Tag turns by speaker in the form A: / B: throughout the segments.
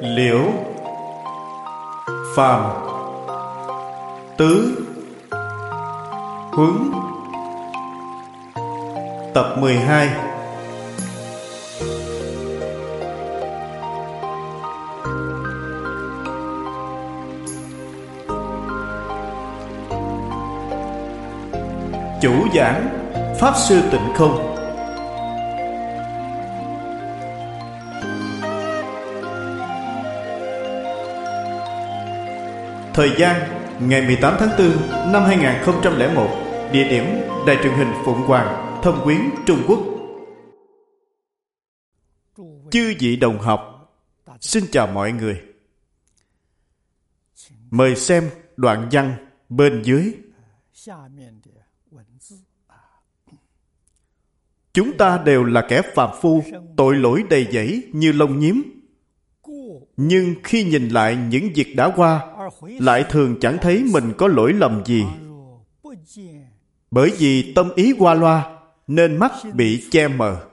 A: Liễu Phàm Tứ Huấn. Tập 12 Chủ giảng Pháp Sư Tịnh Không. Thời gian, ngày 18 tháng 4 năm 2001 Địa điểm Đài truyền hình Phụng Hoàng Thâm Quyến, Trung Quốc. Chư vị đồng học, Xin chào mọi người. Mời xem đoạn văn bên dưới. Chúng ta đều là kẻ phàm phu, Tội lỗi đầy dẫy như lông nhím. Nhưng khi nhìn lại những việc đã qua, lại thường chẳng thấy mình có lỗi lầm gì. Bởi vì tâm ý qua loa, nên mắt bị che mờ.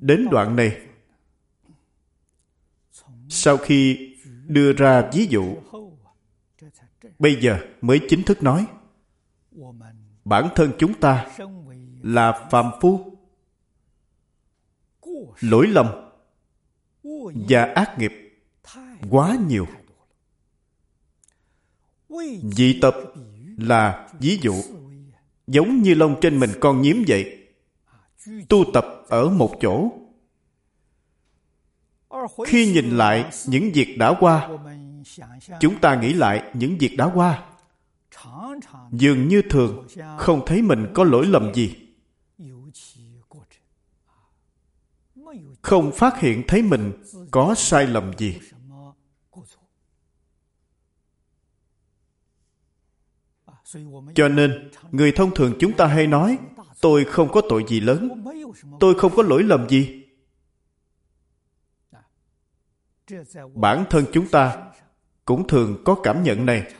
A: Đến đoạn này, sau khi đưa ra ví dụ, bây giờ mới chính thức nói, bản thân chúng ta là phàm phu lỗi lầm và ác nghiệp quá nhiều. Dị tập là ví dụ giống như lông trên mình con nhiếm vậy. Tu tập ở một chỗ. Khi nhìn lại những việc đã qua, chúng ta nghĩ lại những việc đã qua. Dường như thường không thấy mình có lỗi lầm gì. Không phát hiện thấy mình có sai lầm gì. Cho nên, người thông thường chúng ta hay nói, tôi không có tội gì lớn, tôi không có lỗi lầm gì. Bản thân chúng ta cũng thường có cảm nhận này.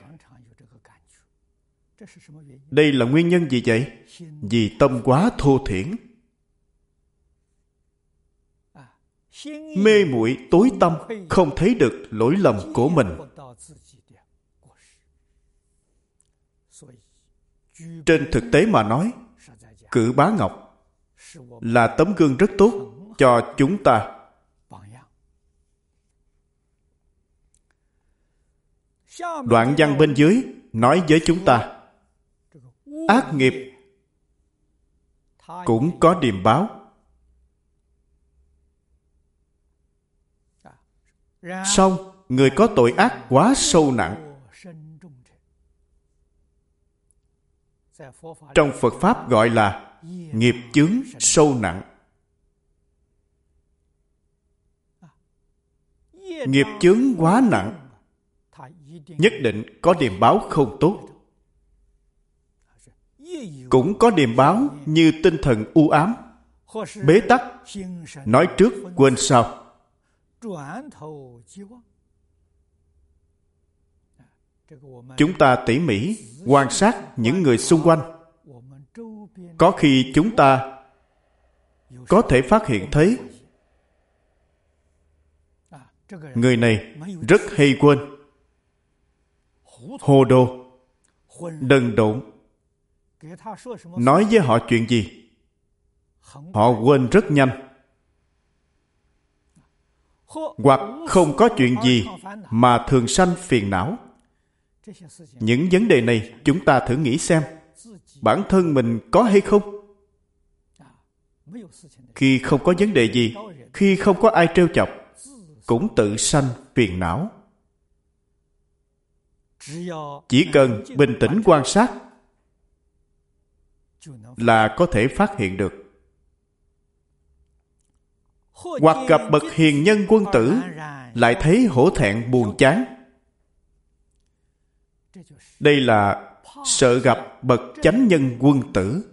A: Đây là nguyên nhân gì vậy? Vì tâm quá thô thiển. Mê muội tối tâm không thấy được lỗi lầm của mình. Trên thực tế mà nói, cử bá ngọc là tấm gương rất tốt cho chúng ta. Đoạn văn bên dưới nói với chúng ta, ác nghiệp cũng có điềm báo. Xong, người có tội ác quá sâu nặng. Trong Phật Pháp gọi là nghiệp chướng sâu nặng. Nghiệp chướng quá nặng, nhất định có điềm báo không tốt. Cũng có điềm báo như tinh thần u ám, bế tắc, nói trước quên sau chúng ta tỉ mỉ, quan sát những người xung quanh. Có khi chúng ta có thể phát hiện thấy người này rất hay quên. Hồ đồ đần độn, nói với họ chuyện gì? Họ quên rất nhanh hoặc không có chuyện gì mà thường sanh phiền não. Những vấn đề này chúng ta thử nghĩ xem, bản thân mình có hay không? Khi không có vấn đề gì, khi không có ai trêu chọc, cũng tự sanh phiền não. Chỉ cần bình tĩnh quan sát là có thể phát hiện được hoặc gặp bậc hiền nhân quân tử lại thấy hổ thẹn buồn chán. Đây là sợ gặp bậc chánh nhân quân tử.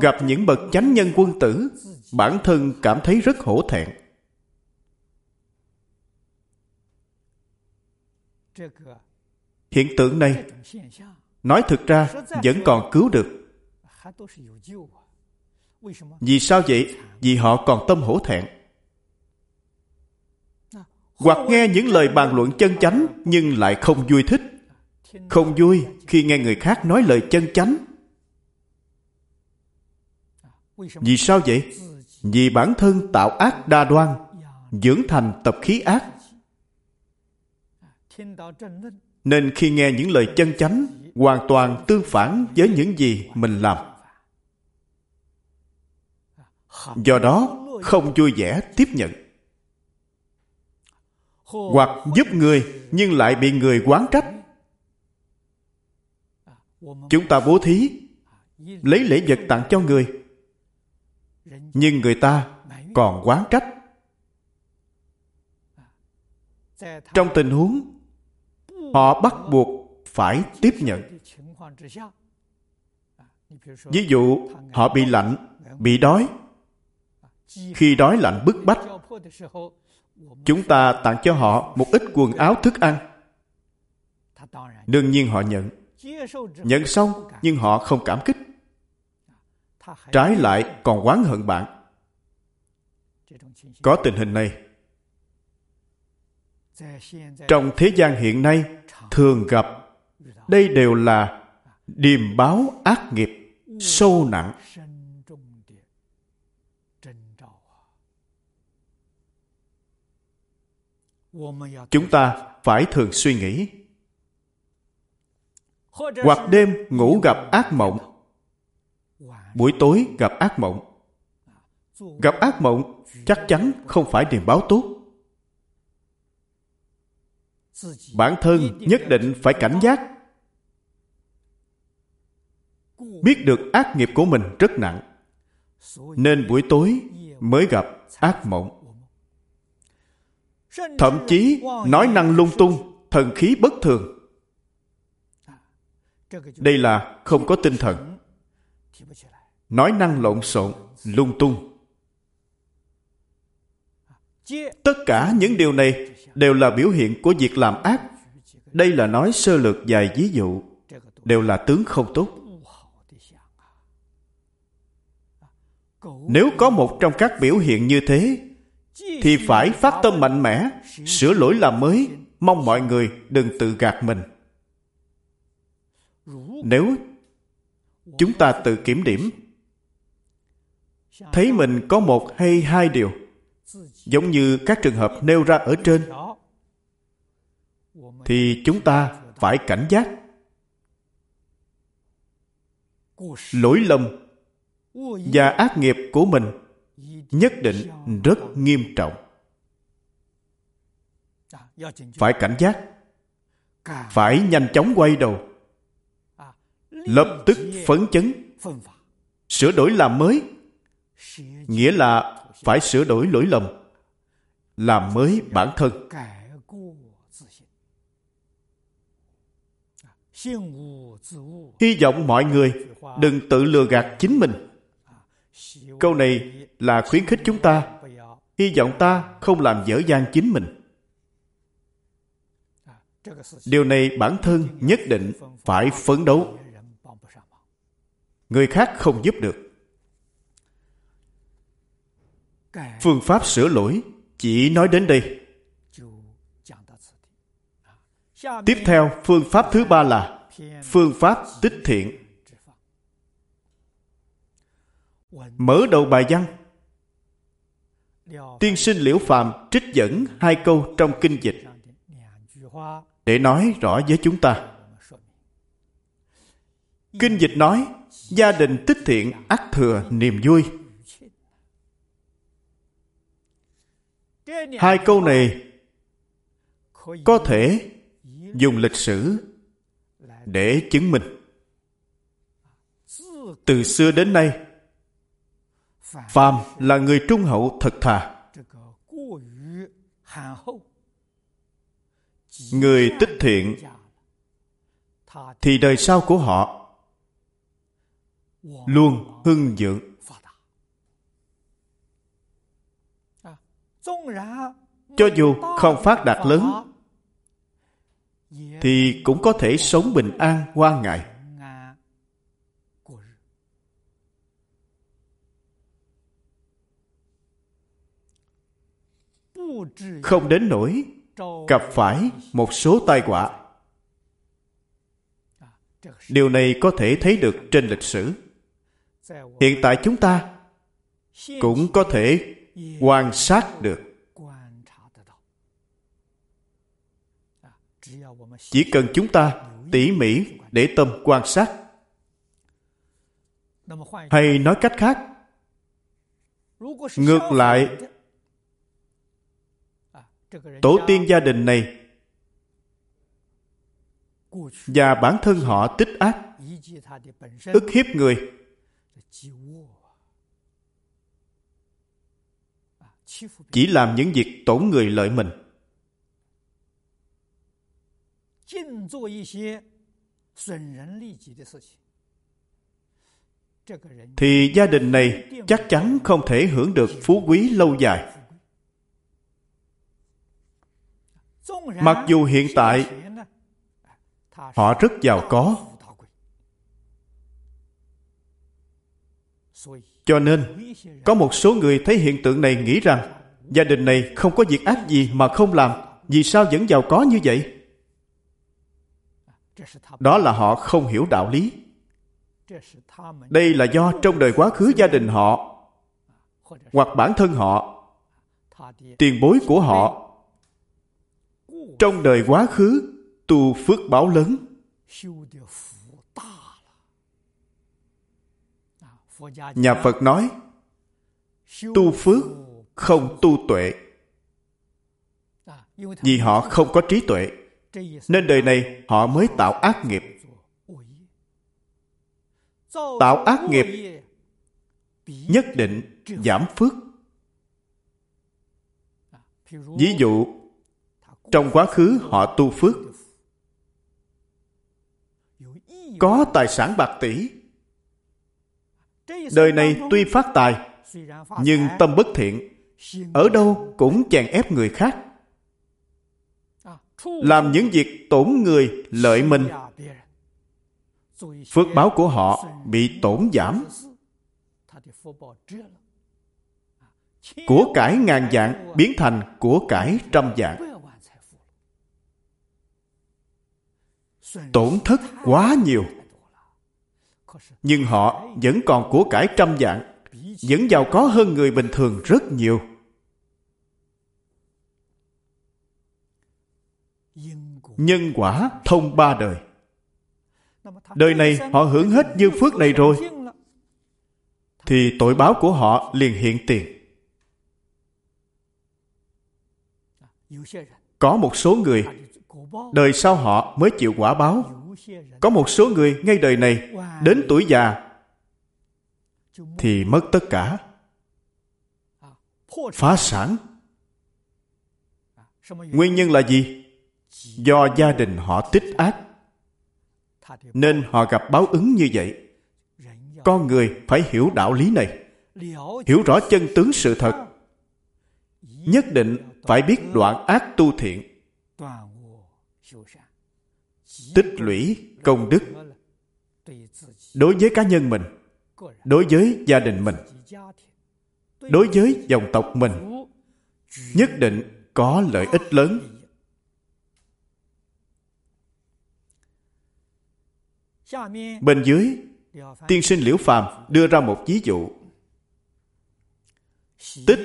A: Gặp những bậc chánh nhân quân tử bản thân cảm thấy rất hổ thẹn. Hiện tượng này nói thực ra vẫn còn cứu được Vì sao vậy? Vì họ còn tâm hổ thẹn. Hoặc nghe những lời bàn luận chân chánh nhưng lại không vui thích. Không vui khi nghe người khác nói lời chân chánh. Vì sao vậy? Vì bản thân tạo ác đa đoan, dưỡng thành tập khí ác. Nên khi nghe những lời chân chánh, hoàn toàn tương phản với những gì mình làm. Do đó, không vui vẻ tiếp nhận. Hoặc giúp người nhưng lại bị người quán trách. Chúng ta bố thí, lấy lễ vật tặng cho người, nhưng người ta còn quán trách. Trong tình huống họ bắt buộc phải tiếp nhận. Ví dụ, họ bị lạnh, bị đói. Khi đói lạnh bức bách, chúng ta tặng cho họ một ít quần áo thức ăn. Đương nhiên họ nhận. Nhận xong, nhưng họ không cảm kích. Trái lại còn oán hận bạn. Có tình hình này. Trong thế gian hiện nay, thường gặp đây đều là điềm báo ác nghiệp sâu nặng chúng ta phải thường suy nghĩ. Hoặc đêm ngủ gặp ác mộng. Buổi tối gặp ác mộng. Gặp ác mộng chắc chắn không phải điềm báo tốt. Bản thân nhất định phải cảnh giác. Biết được ác nghiệp của mình rất nặng, nên buổi tối mới gặp ác mộng thậm chí nói năng lung tung, thần khí bất thường. Đây là không có tinh thần. Nói năng lộn xộn, lung tung. Tất cả những điều này đều là biểu hiện của việc làm ác. Đây là nói sơ lược vài ví dụ, đều là tướng không tốt. Nếu có một trong các biểu hiện như thế thì phải phát tâm mạnh mẽ, sửa lỗi làm mới. Mong mọi người đừng tự gạt mình. Nếu chúng ta tự kiểm điểm, thấy mình có một hay hai điều, giống như các trường hợp nêu ra ở trên, thì chúng ta phải cảnh giác. Lỗi lầm và ác nghiệp của mình nhất định rất nghiêm trọng. Phải cảnh giác. Phải nhanh chóng quay đầu. Lập tức phấn chấn. Sửa đổi làm mới. Nghĩa là phải sửa đổi lỗi lầm. Làm mới bản thân. Hy vọng mọi người đừng tự lừa gạt chính mình câu này là khuyến khích chúng ta. Hy vọng ta không làm dở dang chính mình. Điều này bản thân nhất định phải phấn đấu. Người khác không giúp được. Phương pháp sửa lỗi chỉ nói đến đây. Tiếp theo, phương pháp thứ ba là phương pháp tích thiện. Mở đầu bài văn. Tiên sinh liễu phàm trích dẫn hai câu trong kinh dịch để nói rõ với chúng ta. Kinh dịch nói gia đình tích thiện ắt thừa niềm vui. Hai câu này có thể dùng lịch sử để chứng minh. Từ xưa đến nay phàm là người trung hậu thật thà. Người tích thiện thì đời sau của họ luôn hưng vượng cho dù không phát đạt lớn, thì cũng có thể sống bình an qua ngày. Không đến nỗi gặp phải một số tai họa. Điều này có thể thấy được trên lịch sử. Hiện tại chúng ta cũng có thể quan sát được. Chỉ cần chúng ta tỉ mỉ để tâm quan sát. Hay nói cách khác, ngược lại tổ tiên gia đình này và bản thân họ tích ác, ức hiếp người. Chỉ làm những việc tổn người lợi mình. Thì gia đình này chắc chắn không thể hưởng được phú quý lâu dài. Mặc dù hiện tại họ rất giàu có. cho nên có một số người thấy hiện tượng này nghĩ rằng gia đình này không có việc ác gì mà không làm vì sao vẫn giàu có như vậy? Đó là họ không hiểu đạo lý. Đây là do trong đời quá khứ gia đình họ hoặc bản thân họ. Tiền bối của họ trong đời quá khứ, tu phước báo lớn. Nhà phật nói, tu phước không tu tuệ. Vì họ không có trí tuệ, nên đời này họ mới tạo ác nghiệp. Tạo ác nghiệp nhất định giảm phước. Ví dụ trong quá khứ họ tu phước. Có tài sản bạc tỷ. Đời này tuy phát tài, nhưng tâm bất thiện. Ở đâu cũng chèn ép người khác. Làm những việc tổn người lợi mình. Phước báo của họ bị tổn giảm. Của cải ngàn dạng biến thành của cải trăm dạng tổn thất quá nhiều. Nhưng họ vẫn còn của cải trăm dạng, vẫn giàu có hơn người bình thường rất nhiều. Nhân quả thông ba đời. Đời này họ hưởng hết dư phước này rồi, thì tội báo của họ liền hiện tiền. Có một số người đời sau họ mới chịu quả báo. Có một số người ngay đời này, đến tuổi già, thì mất tất cả. Phá sản. Nguyên nhân là gì? Do gia đình họ tích ác, nên họ gặp báo ứng như vậy. Con người phải hiểu đạo lý này, hiểu rõ chân tướng sự thật, nhất định phải biết đoạn ác tu thiện tích lũy công đức đối với cá nhân mình, đối với gia đình mình, đối với dòng tộc mình, nhất định có lợi ích lớn. Bên dưới, tiên sinh liễu phàm đưa ra một ví dụ. Tích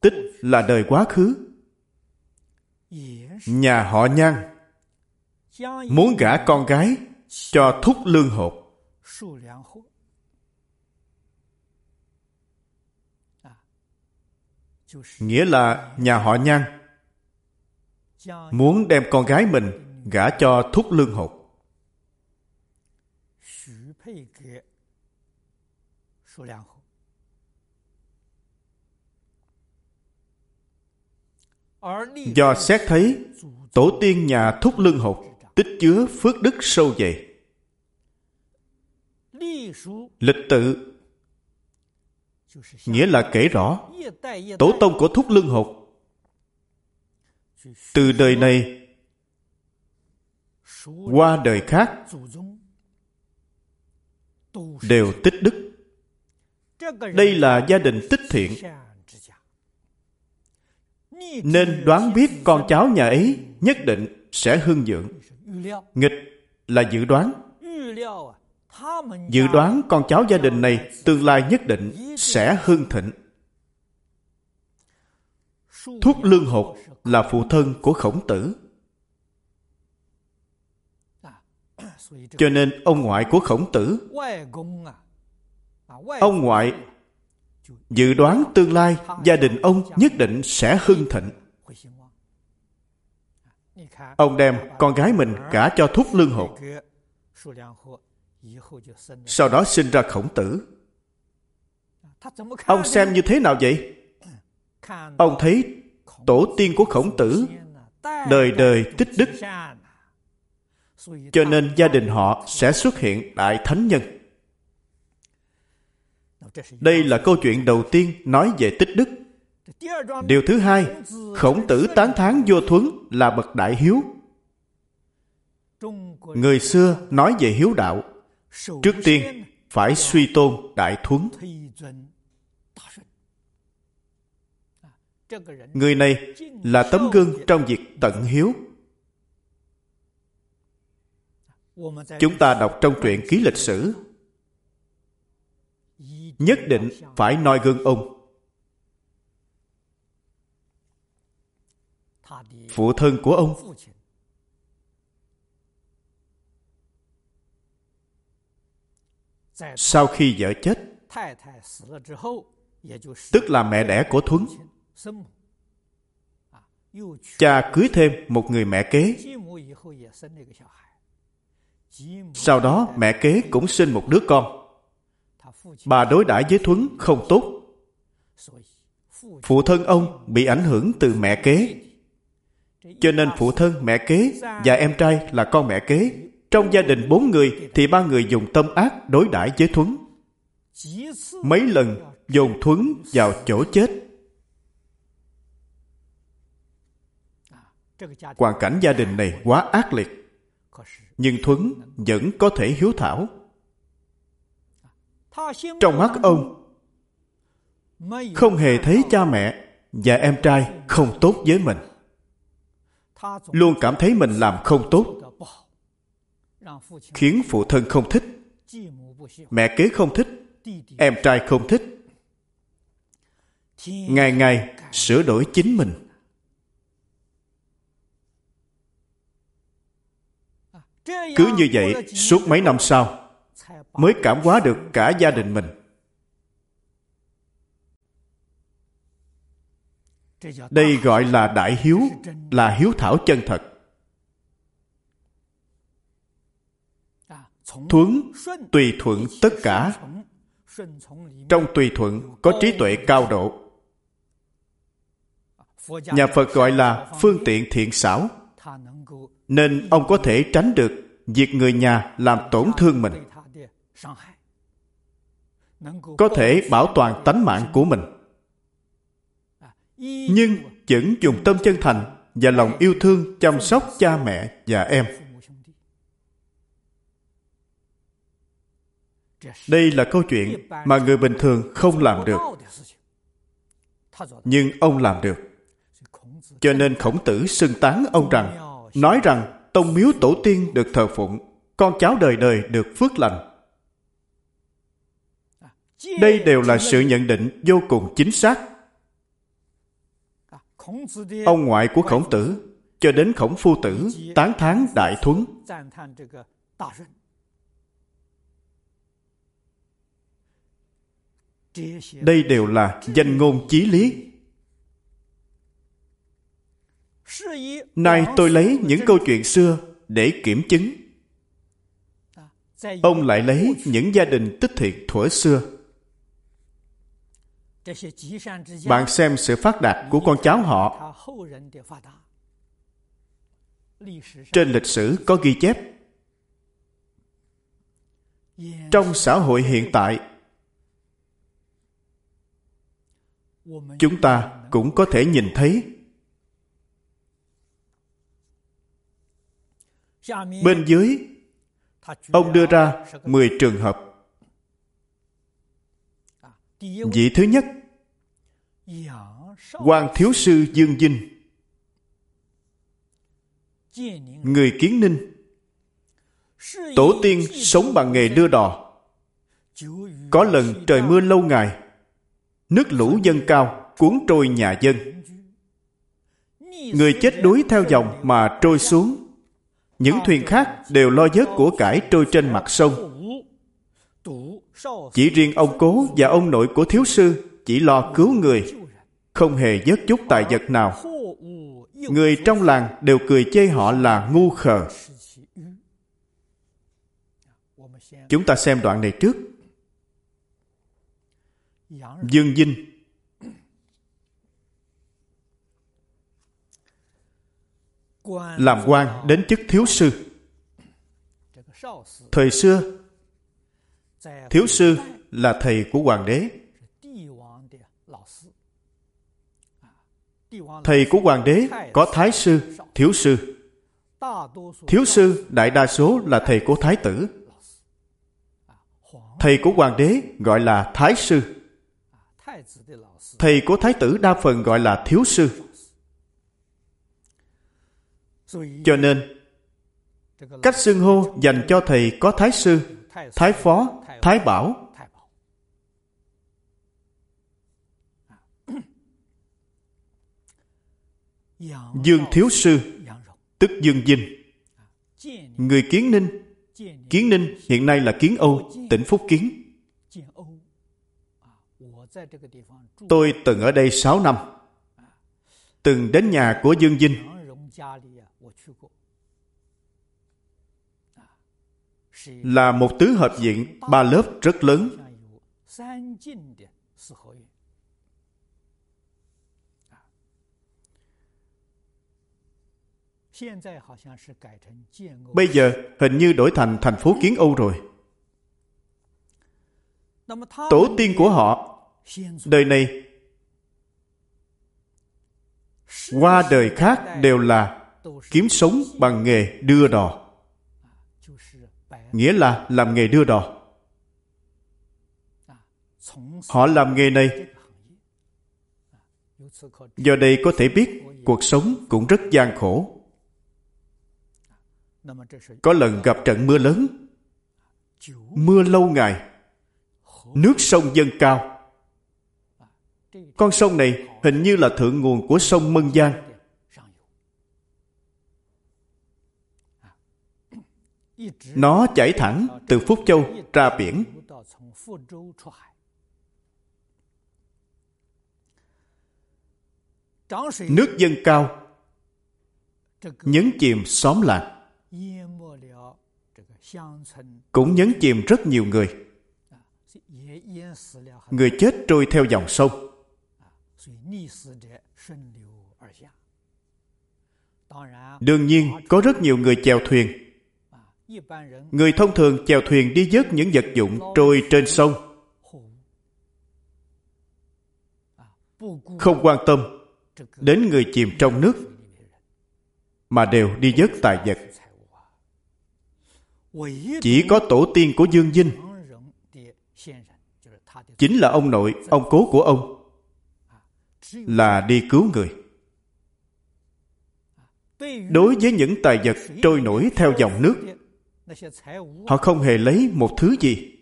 A: tích là đời quá khứ nhà họ nhan. Muốn gả con gái cho thúc lương hột. Nghĩa là nhà họ nhan muốn đem con gái mình gả cho thúc lương hột. Do xét thấy, tổ tiên nhà thúc lương hột tích chứa phước đức sâu dày. Lịch tự nghĩa là kể rõ, tổ tông của thúc lương hột từ đời này qua đời khác đều tích đức. Đây là gia đình tích thiện nên đoán biết con cháu nhà ấy nhất định sẽ hưng dưỡng. Nghịch là dự đoán. Dự đoán con cháu gia đình này tương lai nhất định sẽ hưng thịnh. Thuốc lương hột là phụ thân của khổng tử. Cho nên ông ngoại của khổng tử, ông ngoại dự đoán tương lai gia đình ông nhất định sẽ hưng thịnh. Ông đem con gái mình gả cho thúc lương hột. Sau đó sinh ra khổng tử. Ông xem như thế nào vậy? Ông thấy tổ tiên của khổng tử đời đời tích đức cho nên gia đình họ sẽ xuất hiện đại thánh nhân đây là câu chuyện đầu tiên nói về tích đức. Điều thứ hai, khổng tử tán thán vua thuấn là bậc đại hiếu. Người xưa nói về hiếu đạo, trước tiên phải suy tôn đại thuấn. Người này là tấm gương trong việc tận hiếu. Chúng ta đọc trong truyện ký lịch sử nhất định phải noi gương ông. Phụ thân của ông. Sau khi vợ chết, tức là mẹ đẻ của thuấn, cha cưới thêm một người mẹ kế. Sau đó mẹ kế cũng sinh một đứa con bà đối đãi với thuấn không tốt. Phụ thân ông bị ảnh hưởng từ mẹ kế. Cho nên phụ thân mẹ kế và em trai là con mẹ kế. Trong gia đình bốn người thì ba người dùng tâm ác đối đãi với thuấn. Mấy lần dồn thuấn vào chỗ chết. Hoàn cảnh gia đình này quá ác liệt. Nhưng thuấn vẫn có thể hiếu thảo trong mắt ông không hề thấy cha mẹ và em trai không tốt với mình. Luôn cảm thấy mình làm không tốt khiến phụ thân không thích. Mẹ kế không thích em trai không thích. Ngày ngày sửa đổi chính mình. Cứ như vậy suốt mấy năm sau mới cảm hóa được cả gia đình mình. Đây gọi là đại hiếu, là hiếu thảo chân thật. Thuấn tùy thuận tất cả. Trong tùy thuận có trí tuệ cao độ. Nhà phật gọi là phương tiện thiện xảo. Nên ông có thể tránh được việc người nhà làm tổn thương mình có thể bảo toàn tánh mạng của mình. Nhưng vẫn dùng tâm chân thành và lòng yêu thương chăm sóc cha mẹ và em. Đây là câu chuyện mà người bình thường không làm được. nhưng ông làm được. Cho nên khổng tử xưng tán ông rằng nói rằng tông miếu tổ tiên được thờ phụng con cháu đời đời được phước lành đây đều là sự nhận định vô cùng chính xác. Ông ngoại của khổng tử cho đến khổng phu tử tán thán đại thuấn. Đây đều là danh ngôn chí lý. Nay tôi lấy những câu chuyện xưa để kiểm chứng. Ông lại lấy những gia đình tích thiện thuở xưa bạn xem sự phát đạt của con cháu họ. trên lịch sử có ghi chép. Trong xã hội hiện tại chúng ta cũng có thể nhìn thấy. Bên dưới ông đưa ra 10 trường hợp vị thứ nhất quan thiếu sư Dương Dinh người kiến ninh tổ tiên sống bằng nghề đưa đò. Có lần trời mưa lâu ngày nước lũ dâng cao cuốn trôi nhà dân. Người chết đuối theo dòng mà trôi xuống. Những thuyền khác đều lo vớt của cải trôi trên mặt sông chỉ riêng ông cố và ông nội của thiếu sư chỉ lo cứu người, không hề vớt chút tài vật nào. Người trong làng đều cười chê họ là ngu khờ. Chúng ta xem đoạn này trước. Dương dinh làm quan đến chức thiếu sư. Thời xưa thiếu sư là thầy của hoàng đế. Thầy của hoàng đế có thái sư, thiếu sư. Thiếu sư, đại đa số là thầy của thái tử. Thầy của hoàng đế gọi là thái sư. Thầy của thái tử đa phần gọi là thiếu sư. Cho nên, cách xưng hô dành cho thầy có thái sư, thái phó thái bảo. Dương thiếu sư, tức dương dinh. Người kiến ninh. Kiến ninh hiện nay là kiến âu, tỉnh phúc kiến. Tôi từng ở đây 6 năm. Từng đến nhà của dương dinh. Là một tứ hợp diện ba lớp rất lớn Bây giờ hình như đổi thành thành phố Kiến Âu rồi. Tổ tiên của họ, đời này qua đời khác đều là kiếm sống bằng nghề đưa đò. Nghĩa là làm nghề đưa đò. Họ làm nghề này Do đây có thể biết cuộc sống cũng rất gian khổ. Có lần gặp trận mưa lớn, mưa lâu ngày, nước sông dâng cao. Con sông này hình như là thượng nguồn của sông Mân Giang. Nó chảy thẳng từ Phúc Châu ra biển. Nước dâng cao, nhấn chìm xóm làng. Cũng nhấn chìm rất nhiều người. Người chết trôi theo dòng sông. Đương nhiên có rất nhiều người chèo thuyền người thông thường chèo thuyền đi vớt những vật dụng trôi trên sông. Không quan tâm đến người chìm trong nước, mà đều đi vớt tài vật. Chỉ có tổ tiên của dương dinh chính là ông nội, ông cố của ông, là đi cứu người. Đối với những tài vật trôi nổi theo dòng nước họ không hề lấy một thứ gì.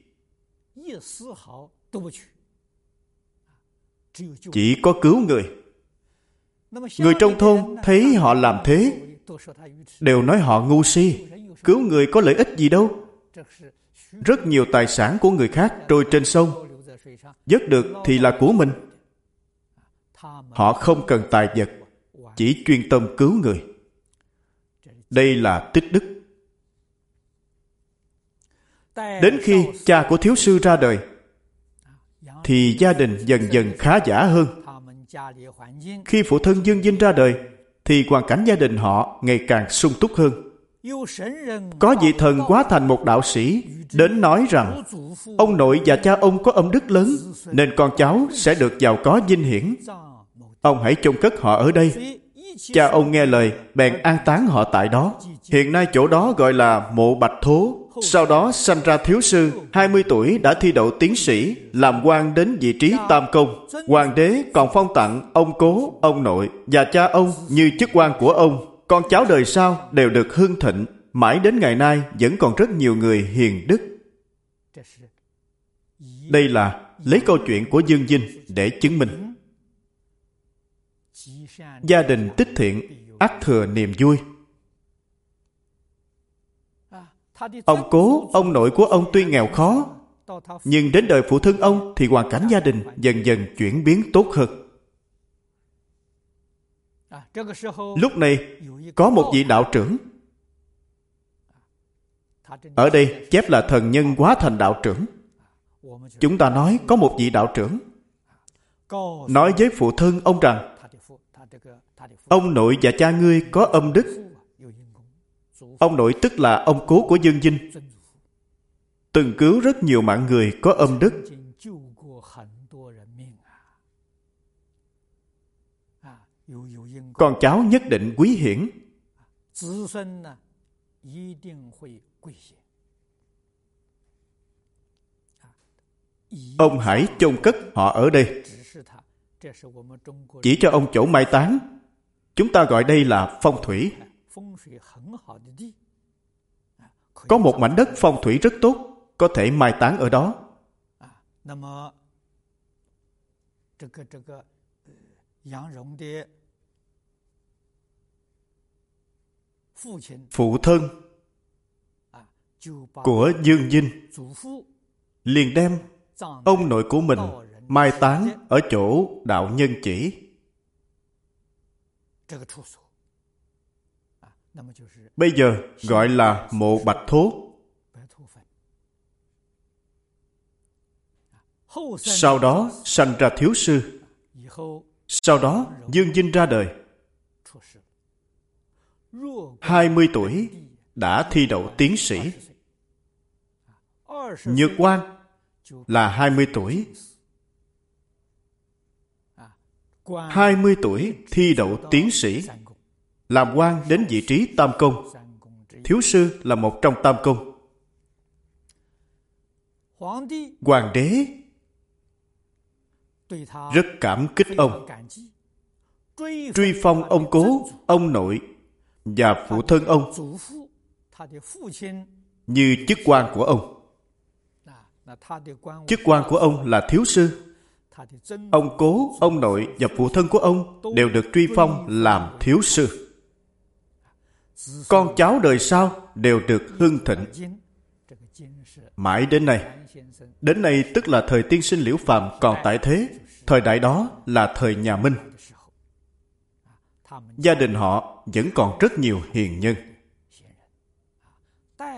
A: chỉ có cứu người. người trong thôn thấy họ làm thế đều nói họ ngu si. cứu người có lợi ích gì đâu. rất nhiều tài sản của người khác trôi trên sông. vớt được thì là của mình. họ không cần tài vật chỉ chuyên tâm cứu người. đây là tích đức đến khi cha của thiếu sư ra đời thì gia đình dần dần khá giả hơn. khi phụ thân dương dinh ra đời thì hoàn cảnh gia đình họ ngày càng sung túc hơn. Có vị thần quá thành một đạo sĩ đến nói rằng ông nội và cha ông có âm đức lớn nên con cháu sẽ được giàu có vinh hiển. Ông hãy chôn cất họ ở đây. Cha ông nghe lời bèn an táng họ tại đó. Hiện nay chỗ đó gọi là mộ bạch thố sau đó sanh ra thiếu sư, 20 tuổi đã thi đậu tiến sĩ, làm quan đến vị trí tam công. Hoàng đế còn phong tặng ông cố, ông nội và cha ông như chức quan của ông. Con cháu đời sau đều được hưng thịnh, mãi đến ngày nay vẫn còn rất nhiều người hiền đức. Đây là lấy câu chuyện của Dương Dinh để chứng minh. Gia đình tích thiện, ác thừa niềm vui. Ông cố, ông nội của ông tuy nghèo khó, nhưng đến đời phụ thân ông thì hoàn cảnh gia đình dần dần chuyển biến tốt hơn. Lúc này, có một vị đạo trưởng. Ở đây chép là thần nhân quá thành đạo trưởng. Chúng ta nói có một vị đạo trưởng nói với phụ thân ông rằng ông nội và cha ngươi có âm đức Ông nội tức là ông cố của Dương Dinh. Từng cứu rất nhiều mạng người có âm đức. Con cháu nhất định quý hiển. Ông hãy chôn cất họ ở đây. Chỉ cho ông chỗ mai táng. Chúng ta gọi đây là phong thủy. Có một mảnh đất phong thủy rất tốt, có thể mai táng ở đó. Phụ thân của Dương Dinh liền đem ông nội của mình mai táng ở chỗ đạo nhân chỉ. Bây giờ gọi là mộ bạch thố. Sau đó sanh ra thiếu sư. Sau đó Dương Dinh ra đời. 20 tuổi đã thi đậu tiến sĩ. Nhược quan là 20 tuổi. 20 tuổi thi đậu tiến sĩ làm quan đến vị trí tam công. Thiếu sư là một trong tam công. Hoàng đế rất cảm kích ông. Truy phong ông cố, ông nội và phụ thân ông như chức quan của ông. Chức quan của ông là thiếu sư. Ông cố, ông nội và phụ thân của ông đều được truy phong làm thiếu sư con cháu đời sau đều được hưng thịnh. Mãi đến nay đến nay tức là thời tiên sinh liễu phàm còn tại thế, thời đại đó là thời nhà minh. Gia đình họ vẫn còn rất nhiều hiền nhân.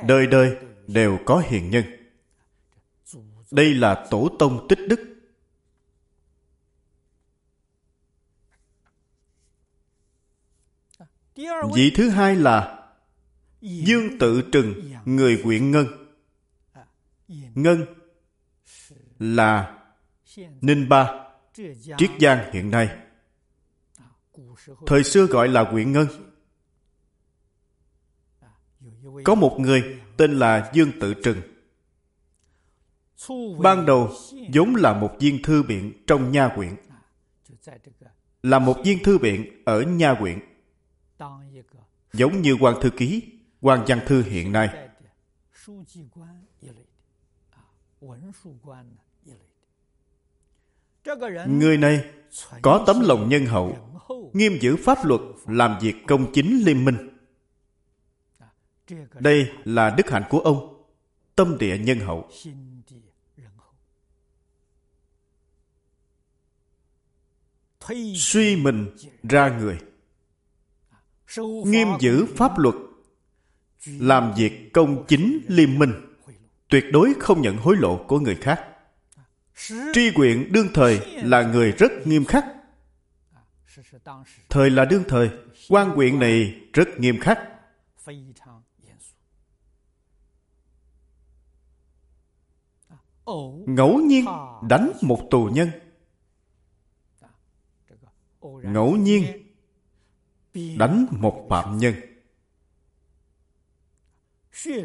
A: Đời đời đều có hiền nhân. Đây là tổ tông tích đức. Vị thứ hai là Dương Tự Trừng, người quyện Ngân. Ngân là Ninh Ba, Triết Giang hiện nay. Thời xưa gọi là quyện Ngân. Có một người tên là Dương Tự Trừng. Ban đầu vốn là một viên thư viện trong nha quyện. Là một viên thư viện ở nha quyện giống như quan thư ký, quan văn thư hiện nay. Người này có tấm lòng nhân hậu, nghiêm giữ pháp luật, làm việc công chính liên minh. Đây là đức hạnh của ông, tâm địa nhân hậu. Suy mình ra người nghiêm giữ pháp luật, làm việc công chính liêm minh, tuyệt đối không nhận hối lộ của người khác. Tri quyện đương thời là người rất nghiêm khắc. Thời là đương thời, quan quyện này rất nghiêm khắc. Ngẫu nhiên đánh một tù nhân. Ngẫu nhiên đánh một phạm nhân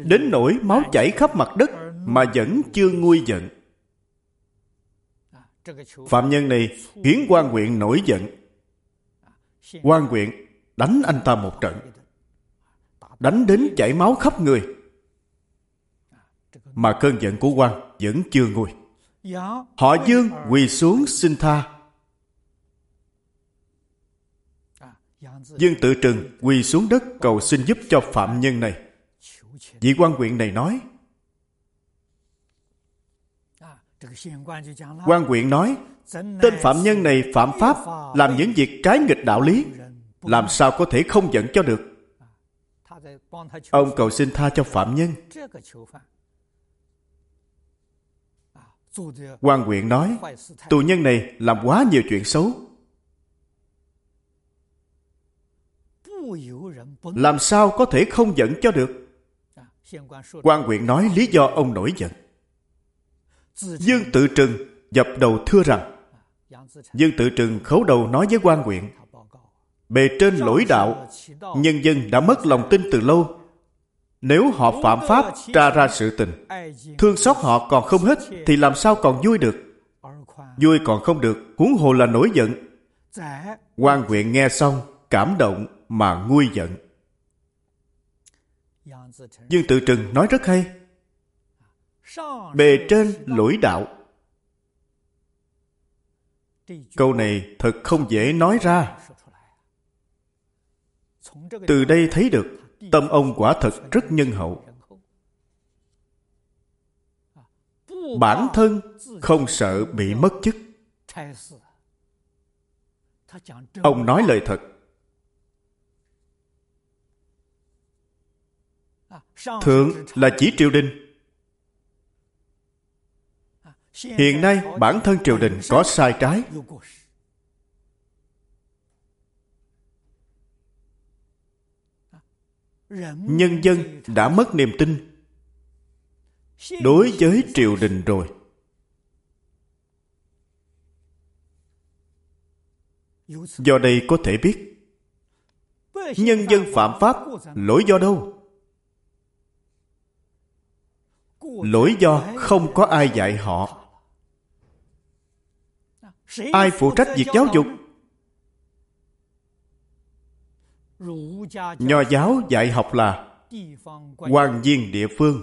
A: đến nỗi máu chảy khắp mặt đất mà vẫn chưa nguôi giận. Phạm nhân này khiến quan huyện nổi giận. Quan huyện đánh anh ta một trận. Đánh đến chảy máu khắp người. Mà cơn giận của quan vẫn chưa nguôi. Họ dương quỳ xuống xin tha. Dương tự trừng quỳ xuống đất cầu xin giúp cho phạm nhân này. Vị quan huyện này nói, quan huyện nói, tên phạm nhân này phạm pháp, làm những việc trái nghịch đạo lý, làm sao có thể không giận cho được. Ông cầu xin tha cho phạm nhân. quan huyện nói, tù nhân này làm quá nhiều chuyện xấu. Làm sao có thể không giận cho được? quan huyện nói lý do ông nổi giận. Dương tự trừng dập đầu thưa rằng dương tự trừng khấu đầu nói với quan huyện bề trên lỗi đạo nhân dân đã mất lòng tin từ lâu. Nếu họ phạm pháp tra ra sự tình thương xót họ còn không hết thì làm sao còn vui được? Vui còn không được huống hồ là nổi giận. Quan huyện nghe xong cảm động mà nguôi giận Dương Tự Trừng nói rất hay. Bề trên lỗi đạo. Câu này thật không dễ nói ra. Từ đây thấy được, tâm ông quả thật rất nhân hậu. Bản thân không sợ bị mất chức. Ông nói lời thật Thượng là chỉ triều đình. Hiện nay bản thân triều đình có sai trái. Nhân dân đã mất niềm tin đối với triều đình rồi. Do đây có thể biết, nhân dân phạm pháp lỗi do đâu? Lỗi do không có ai dạy họ. Ai phụ trách việc giáo dục? Nho giáo dạy học là quan viên địa phương.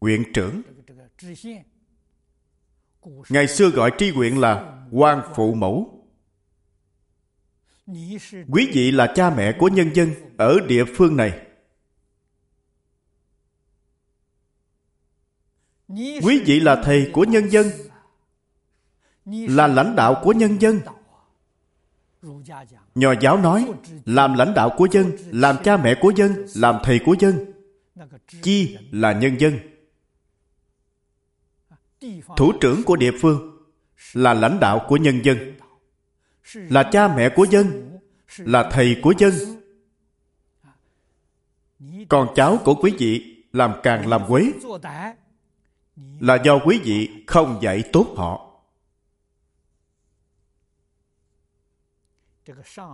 A: Huyện trưởng. Ngày xưa gọi tri huyện là quan phụ mẫu. Quý vị là cha mẹ của nhân dân ở địa phương này quý vị là thầy của nhân dân, là lãnh đạo của nhân dân. Nho giáo nói, làm lãnh đạo của dân, làm cha mẹ của dân, làm thầy của dân. Chi là nhân dân. Thủ trưởng của địa phương là lãnh đạo của nhân dân. Là cha mẹ của dân, là thầy của dân. Còn cháu của quý vị làm càng làm quế là do quý vị không dạy tốt họ.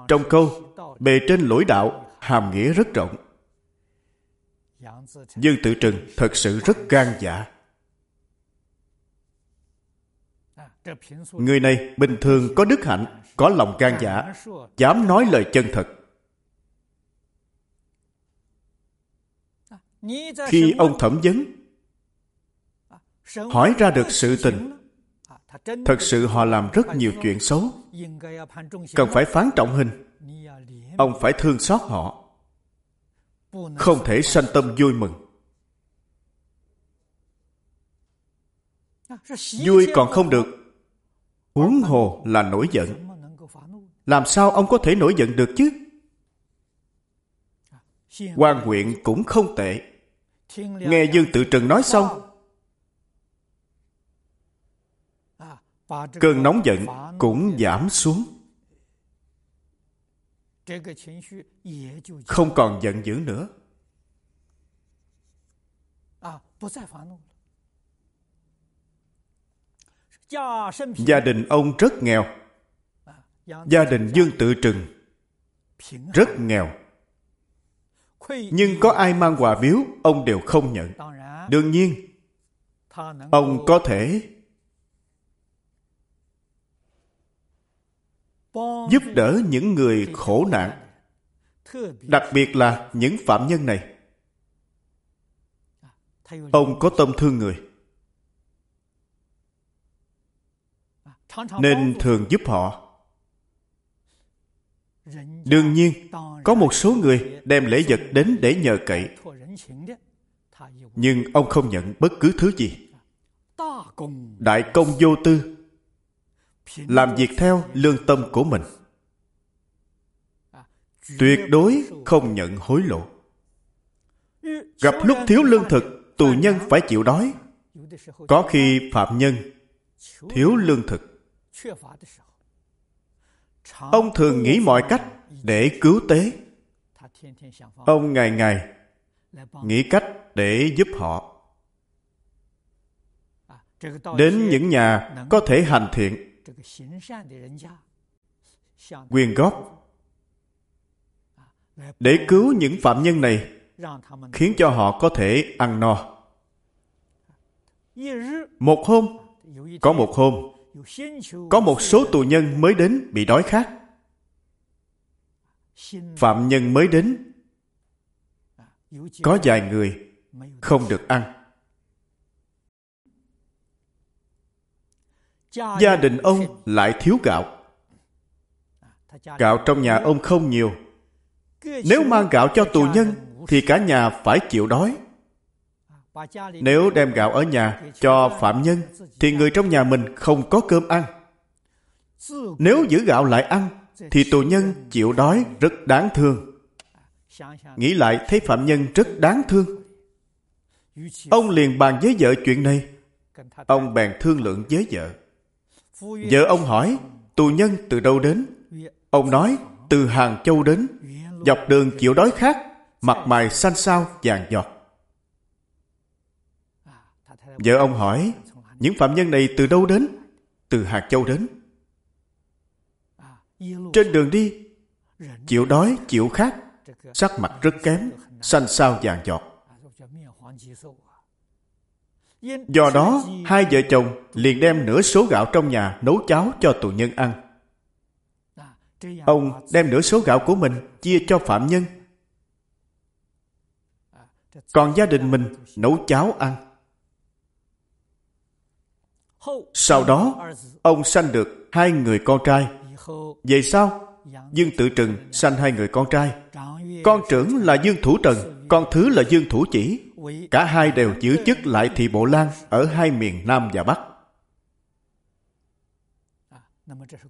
A: Trong câu, bề trên lỗi đạo, hàm nghĩa rất rộng. Dương tự trừng thật sự rất gan dạ. Người này bình thường có đức hạnh, có lòng gan dạ dám nói lời chân thật. Khi ông thẩm vấn hỏi ra được sự tình. thật sự họ làm rất nhiều chuyện xấu. cần phải phán trọng hình. Ông phải thương xót họ. Không thể sanh tâm vui mừng. Vui còn không được. Huống hồ là nổi giận. làm sao ông có thể nổi giận được chứ? Quan huyện cũng không tệ. Nghe dương tự trần nói xong cơn nóng giận cũng giảm xuống. Không còn giận dữ nữa. Gia đình ông rất nghèo. Gia đình dương tự trừng rất nghèo. Nhưng có ai mang quà biếu, ông đều không nhận. Đương nhiên, ông có thể giúp đỡ những người khổ nạn, đặc biệt là những phạm nhân này. Ông có tâm thương người, nên thường giúp họ. Đương nhiên, có một số người đem lễ vật đến để nhờ cậy, nhưng ông không nhận bất cứ thứ gì. Đại công vô tư làm việc theo lương tâm của mình. Tuyệt đối không nhận hối lộ. Gặp lúc thiếu lương thực, tù nhân phải chịu đói. Có khi phạm nhân, thiếu lương thực. Ông thường nghĩ mọi cách để cứu tế. Ông ngày ngày nghĩ cách để giúp họ. Đến những nhà có thể hành thiện quyên góp để cứu những phạm nhân này khiến cho họ có thể ăn no. một hôm có một hôm có một số tù nhân mới đến bị đói khát. Phạm nhân mới đến có vài người không được ăn gia đình ông lại thiếu gạo. Gạo trong nhà ông không nhiều. Nếu mang gạo cho tù nhân thì cả nhà phải chịu đói. Nếu đem gạo ở nhà cho phạm nhân thì người trong nhà mình không có cơm ăn. Nếu giữ gạo lại ăn thì tù nhân chịu đói rất đáng thương. Nghĩ lại thấy phạm nhân rất đáng thương. Ông liền bàn với vợ chuyện này. Ông bèn thương lượng với vợ vợ ông hỏi, tù nhân từ đâu đến? Ông nói, từ hàng châu đến. Dọc đường chịu đói khát, mặt mày xanh xao vàng giọt. Vợ ông hỏi, những phạm nhân này từ đâu đến? Từ hàng châu đến. Trên đường đi, chịu đói, chịu khát, sắc mặt rất kém, xanh xao vàng giọt do đó, hai vợ chồng liền đem nửa số gạo trong nhà nấu cháo cho tù nhân ăn. Ông đem nửa số gạo của mình chia cho phạm nhân. Còn gia đình mình nấu cháo ăn. Sau đó, ông sanh được hai người con trai. Về sau dương tự trừng sanh hai người con trai. Con trưởng là dương thủ trần, con thứ là dương thủ chỉ cả hai đều giữ chức lại thị bộ lan ở hai miền nam và bắc.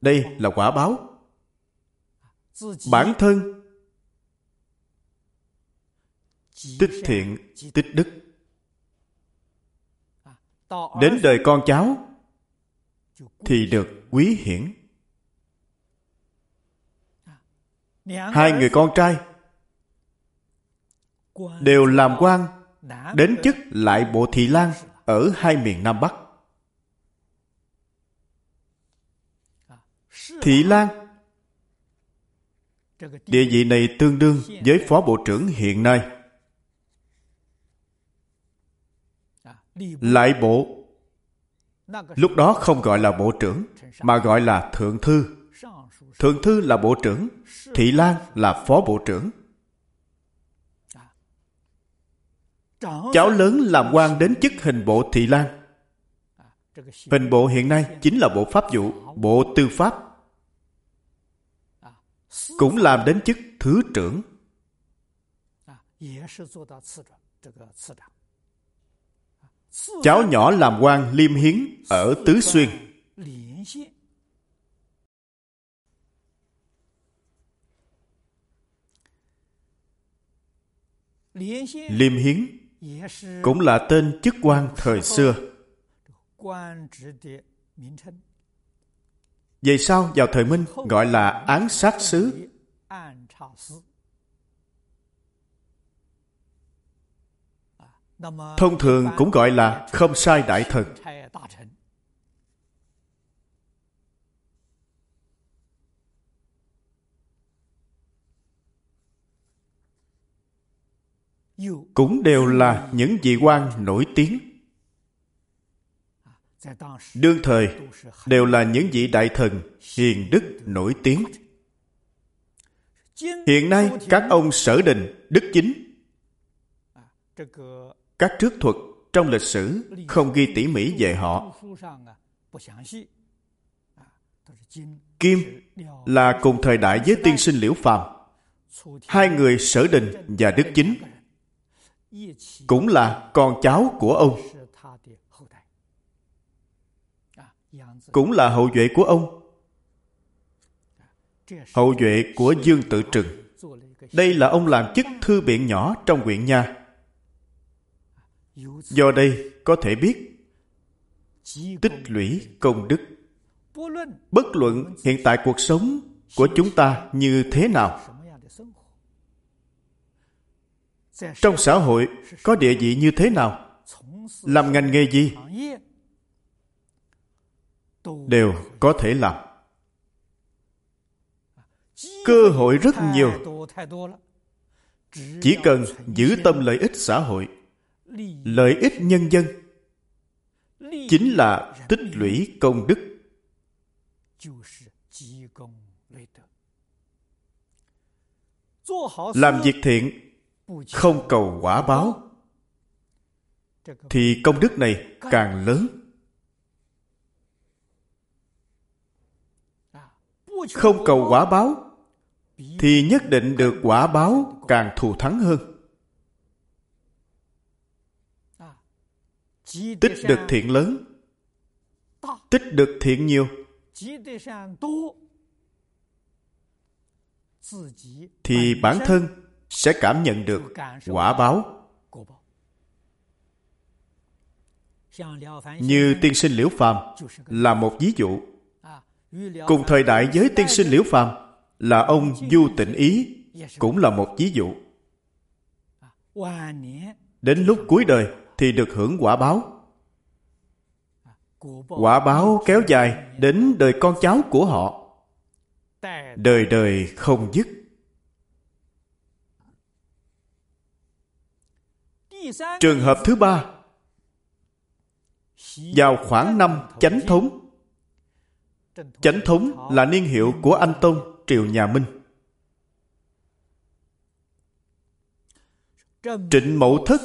A: Đây là quả báo. Bản thân tích thiện tích đức. Đến đời con cháu thì được quý hiển. Hai người con trai đều làm quan đến chức lại bộ thị lan ở hai miền nam bắc. Thị lan địa vị này tương đương với phó bộ trưởng hiện nay. Lại bộ lúc đó không gọi là bộ trưởng mà gọi là thượng thư. Thượng thư là bộ trưởng thị lan là phó bộ trưởng cháu lớn làm quan đến chức hình bộ thị lan. Hình bộ hiện nay chính là bộ pháp vụ bộ tư pháp. Cũng làm đến chức thứ trưởng. Cháu nhỏ làm quan liêm hiến ở tứ xuyên. Liêm hiến cũng là tên chức quan thời xưa về sau vào thời minh gọi là án sát sứ thông thường cũng gọi là không sai đại thần cũng đều là những vị quan nổi tiếng. Đương thời đều là những vị đại thần hiền đức nổi tiếng. Hiện nay các ông sở đình, đức chính, các trước thuật trong lịch sử không ghi tỉ mỉ về họ. Kim là cùng thời đại với tiên sinh Liễu Phàm. Hai người sở đình và đức chính cũng là con cháu của ông. Cũng là hậu duệ của ông. Hậu duệ của Dương Tự Trừng. Đây là ông làm chức thư biện nhỏ trong huyện nha. Do đây có thể biết tích lũy công đức. Bất luận hiện tại cuộc sống của chúng ta như thế nào, trong xã hội có địa vị như thế nào, làm ngành nghề gì, đều có thể làm. Cơ hội rất nhiều. Chỉ cần giữ tâm lợi ích xã hội, lợi ích nhân dân, chính là tích lũy công đức. Làm việc thiện không cầu quả báo, thì công đức này càng lớn. Không cầu quả báo, thì nhất định được quả báo càng thù thắng hơn. Tích được thiện lớn, tích được thiện nhiều, thì bản thân sẽ cảm nhận được quả báo. Như tiên sinh liễu phàm là một ví dụ. Cùng thời đại với tiên sinh liễu phàm là ông du tịnh ý cũng là một ví dụ. Đến lúc cuối đời thì được hưởng quả báo. Quả báo kéo dài đến đời con cháu của họ. Đời đời không dứt. Trường hợp thứ ba Vào khoảng năm chánh thống Chánh thống là niên hiệu của Anh Tông Triều Nhà Minh Trịnh Mậu Thất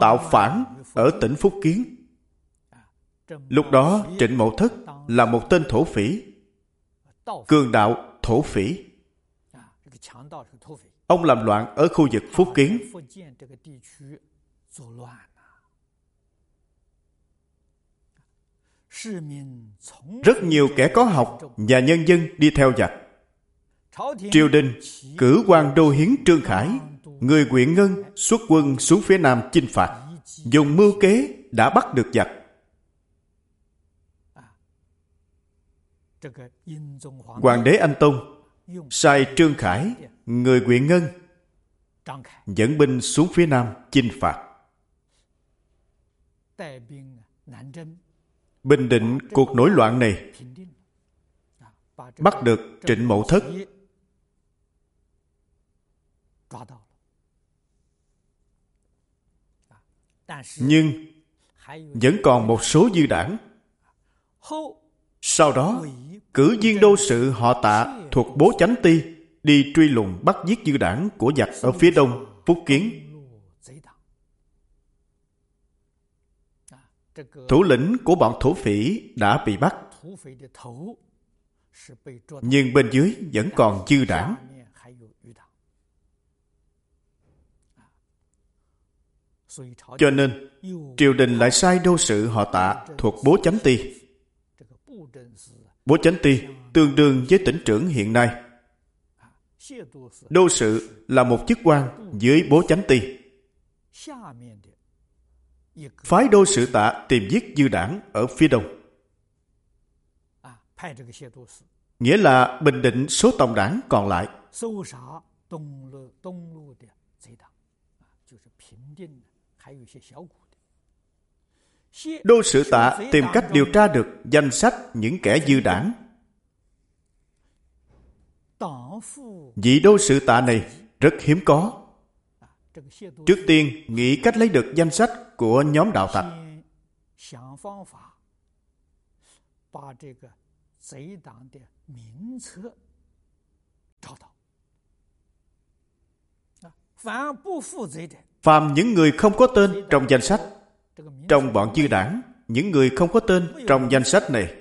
A: tạo phản ở tỉnh Phúc Kiến. Lúc đó Trịnh Mậu Thất là một tên thổ phỉ, cường đạo thổ phỉ. Ông làm loạn ở khu vực Phúc Kiến rất nhiều kẻ có học và nhân dân đi theo giặc. Triều đình cử quan đô hiến trương khải, người quyện ngân xuất quân xuống phía nam chinh phạt. Dùng mưu kế đã bắt được giặc. Hoàng đế anh tông sai trương khải, người quyện ngân dẫn binh xuống phía nam chinh phạt bình định cuộc nổi loạn này bắt được trịnh mậu thất. Nhưng vẫn còn một số dư đảng. Sau đó, cử viên đô sự họ tạ thuộc bố chánh ti đi truy lùng bắt giết dư đảng của giặc ở phía đông phúc kiến. Thủ lĩnh của bọn thổ phỉ đã bị bắt. Nhưng bên dưới vẫn còn dư đảng. Cho nên, triều đình lại sai đô sự họ tạ thuộc bố chánh ti. Bố chánh ti tương đương với tỉnh trưởng hiện nay. Đô sự là một chức quan dưới bố chánh ti phái đô sự tạ tìm giết dư đảng ở phía đông. Nghĩa là bình định số tổng đảng còn lại. Đô sự tạ tìm cách điều tra được danh sách những kẻ dư đảng. Vị đô sự tạ này rất hiếm có. Trước tiên, nghĩ cách lấy được danh sách của nhóm đạo thạch Phàm những người không có tên trong danh sách, trong bọn chư đảng, những người không có tên trong danh sách này,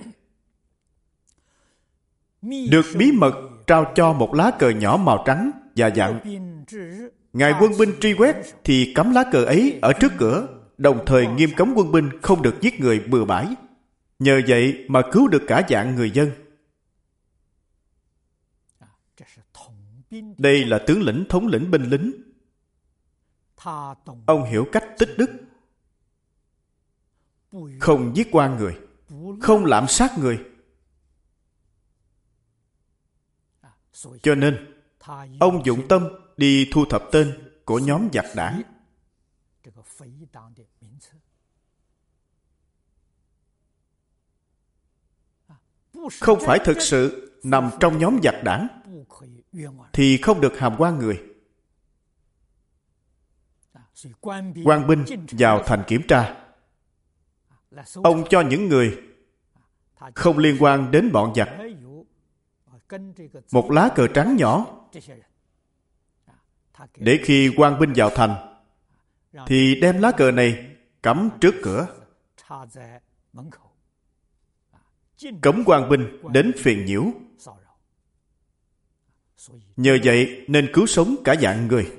A: được bí mật trao cho một lá cờ nhỏ màu trắng và dặn Ngài quân binh truy quét thì cắm lá cờ ấy ở trước cửa, đồng thời nghiêm cấm quân binh không được giết người bừa bãi. Nhờ vậy mà cứu được cả dạng người dân. Đây là tướng lĩnh thống lĩnh binh lính. Ông hiểu cách tích đức. Không giết quan người, không lạm sát người. Cho nên, ông dụng tâm đi thu thập tên của nhóm giặc đảng. Không phải thực sự nằm trong nhóm giặc đảng, thì không được hàm quan người. quan binh vào thành kiểm tra. Ông cho những người không liên quan đến bọn giặc một lá cờ trắng nhỏ để khi quan binh vào thành, thì đem lá cờ này cắm trước cửa cấm quan binh đến phiền nhiễu. Nhờ vậy nên cứu sống cả dạng người.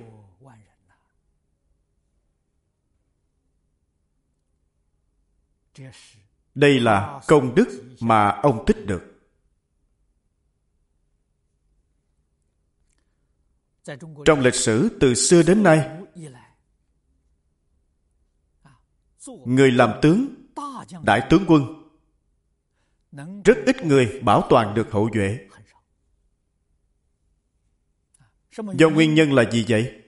A: Đây là công đức mà ông tích được. Trong lịch sử từ xưa đến nay, người làm tướng, đại tướng quân rất ít người bảo toàn được hậu duệ. Do nguyên nhân là gì vậy?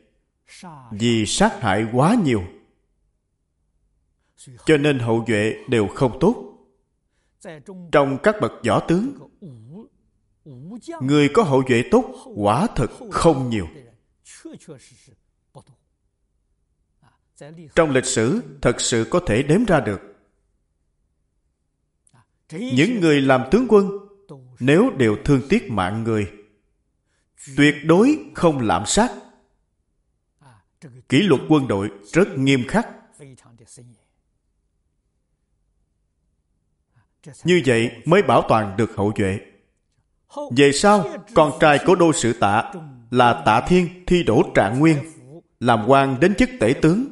A: Vì sát hại quá nhiều. Cho nên hậu duệ đều không tốt. Trong các bậc võ tướng người có hậu duệ tốt quả thật không nhiều. trong lịch sử thật sự có thể đếm ra được những người làm tướng quân nếu đều thương tiếc mạng người tuyệt đối không lạm sát kỷ luật quân đội rất nghiêm khắc như vậy mới bảo toàn được hậu duệ về sau, con trai của đô sự tạ là tạ thiên thi đổ trạng nguyên, làm quan đến chức tể tướng.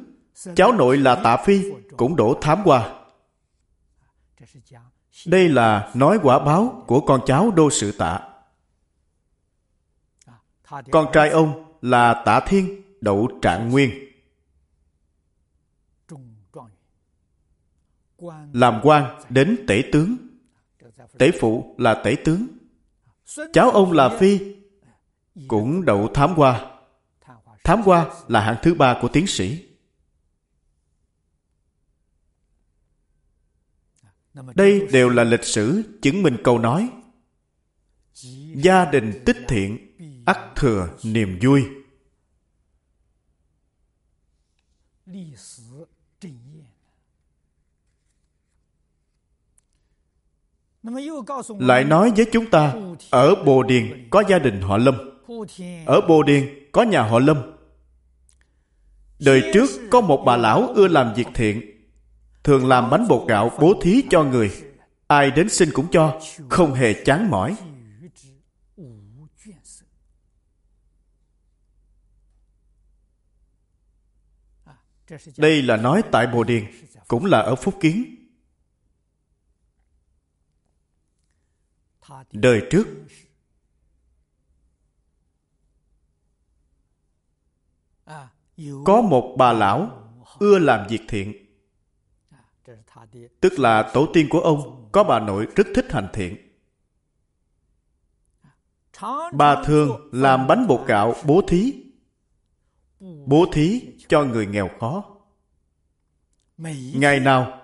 A: Cháu nội là tạ phi cũng đổ thám qua. Đây là nói quả báo của con cháu đô sự tạ. Con trai ông là tạ thiên, đậu trạng nguyên. Làm quan đến tể tướng. Tể phụ là tể tướng Cháu ông là Phi, cũng đậu thám hoa. Thám hoa là hạng thứ ba của tiến sĩ. Đây đều là lịch sử chứng minh câu nói. Gia đình tích thiện, ắt thừa niềm vui. Lại nói với chúng ta, ở bồ điền có gia đình họ lâm. Ở bồ điền có nhà họ lâm. Đời trước có một bà lão ưa làm việc thiện thường làm bánh bột gạo bố thí cho người. Ai đến xin cũng cho, không hề chán mỏi. Đây là nói tại bồ điền, cũng là ở phúc kiến. Đời trước, có một bà lão ưa làm việc thiện tức là tổ tiên của ông có bà nội rất thích hành thiện. Bà thường làm bánh bột gạo bố thí bố thí cho người nghèo khó. Ngày nào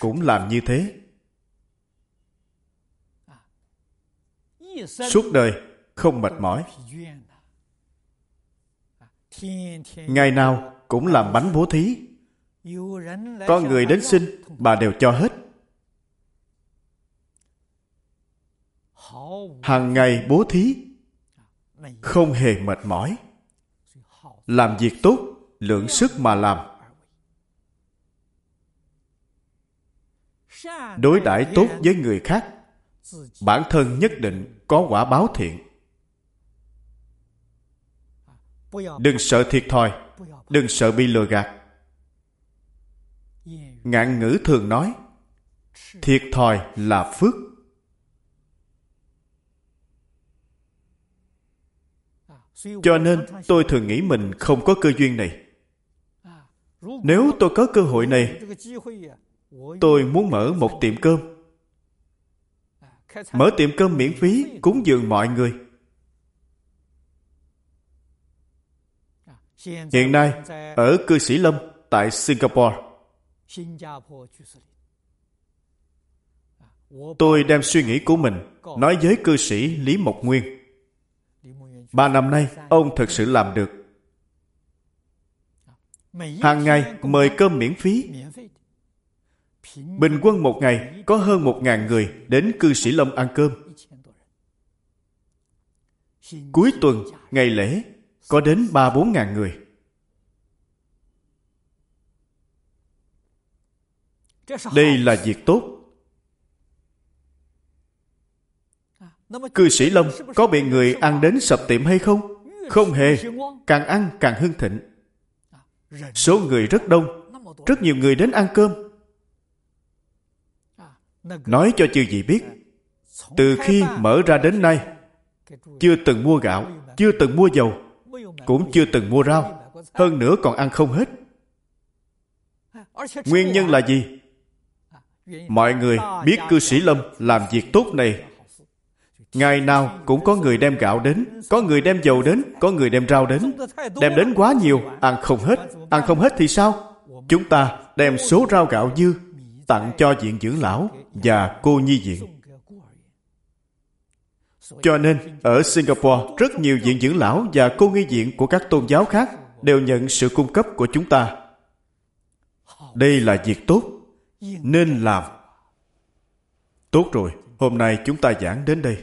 A: cũng làm như thế. Suốt đời không mệt mỏi. Ngày nào cũng làm bánh bố thí có người đến xin bà đều cho hết. Hàng ngày bố thí không hề mệt mỏi. Làm việc tốt lượng sức mà làm. Đối đãi tốt với người khác bản thân nhất định có quả báo thiện. Đừng sợ thiệt thòi đừng sợ bị lừa gạt ngạn ngữ thường nói, thiệt thòi là phước. Cho nên tôi thường nghĩ mình không có cơ duyên này. Nếu tôi có cơ hội này, tôi muốn mở một tiệm cơm. Mở tiệm cơm miễn phí cúng dường mọi người. Hiện nay, ở cư sĩ lâm tại singapore tôi đem suy nghĩ của mình nói với cư sĩ lý mộc nguyên. Ba năm nay ông thực sự làm được. Hàng ngày mời cơm miễn phí. bình quân một ngày có hơn một ngàn người đến cư sĩ lâm ăn cơm. Cuối tuần ngày lễ có đến ba bốn ngàn người đây là việc tốt. Cư sĩ lâm có bị người ăn đến sập tiệm hay không? Không hề. Càng ăn càng hưng thịnh. Số người rất đông. Rất nhiều người đến ăn cơm. Nói cho chư gì biết từ khi mở ra đến nay chưa từng mua gạo chưa từng mua dầu cũng chưa từng mua rau. Hơn nữa còn ăn không hết. Nguyên nhân là gì mọi người biết cư sĩ lâm làm việc tốt này. Ngày nào cũng có người đem gạo đến, có người đem dầu đến, có người đem rau đến. Đem đến quá nhiều, ăn không hết. Ăn không hết thì sao? Chúng ta đem số rau gạo dư tặng cho viện dưỡng lão và cô nhi viện. Cho nên, ở singapore, rất nhiều viện dưỡng lão và cô nhi viện của các tôn giáo khác đều nhận sự cung cấp của chúng ta. Đây là việc tốt nên làm. Tốt rồi hôm nay chúng ta giảng đến đây.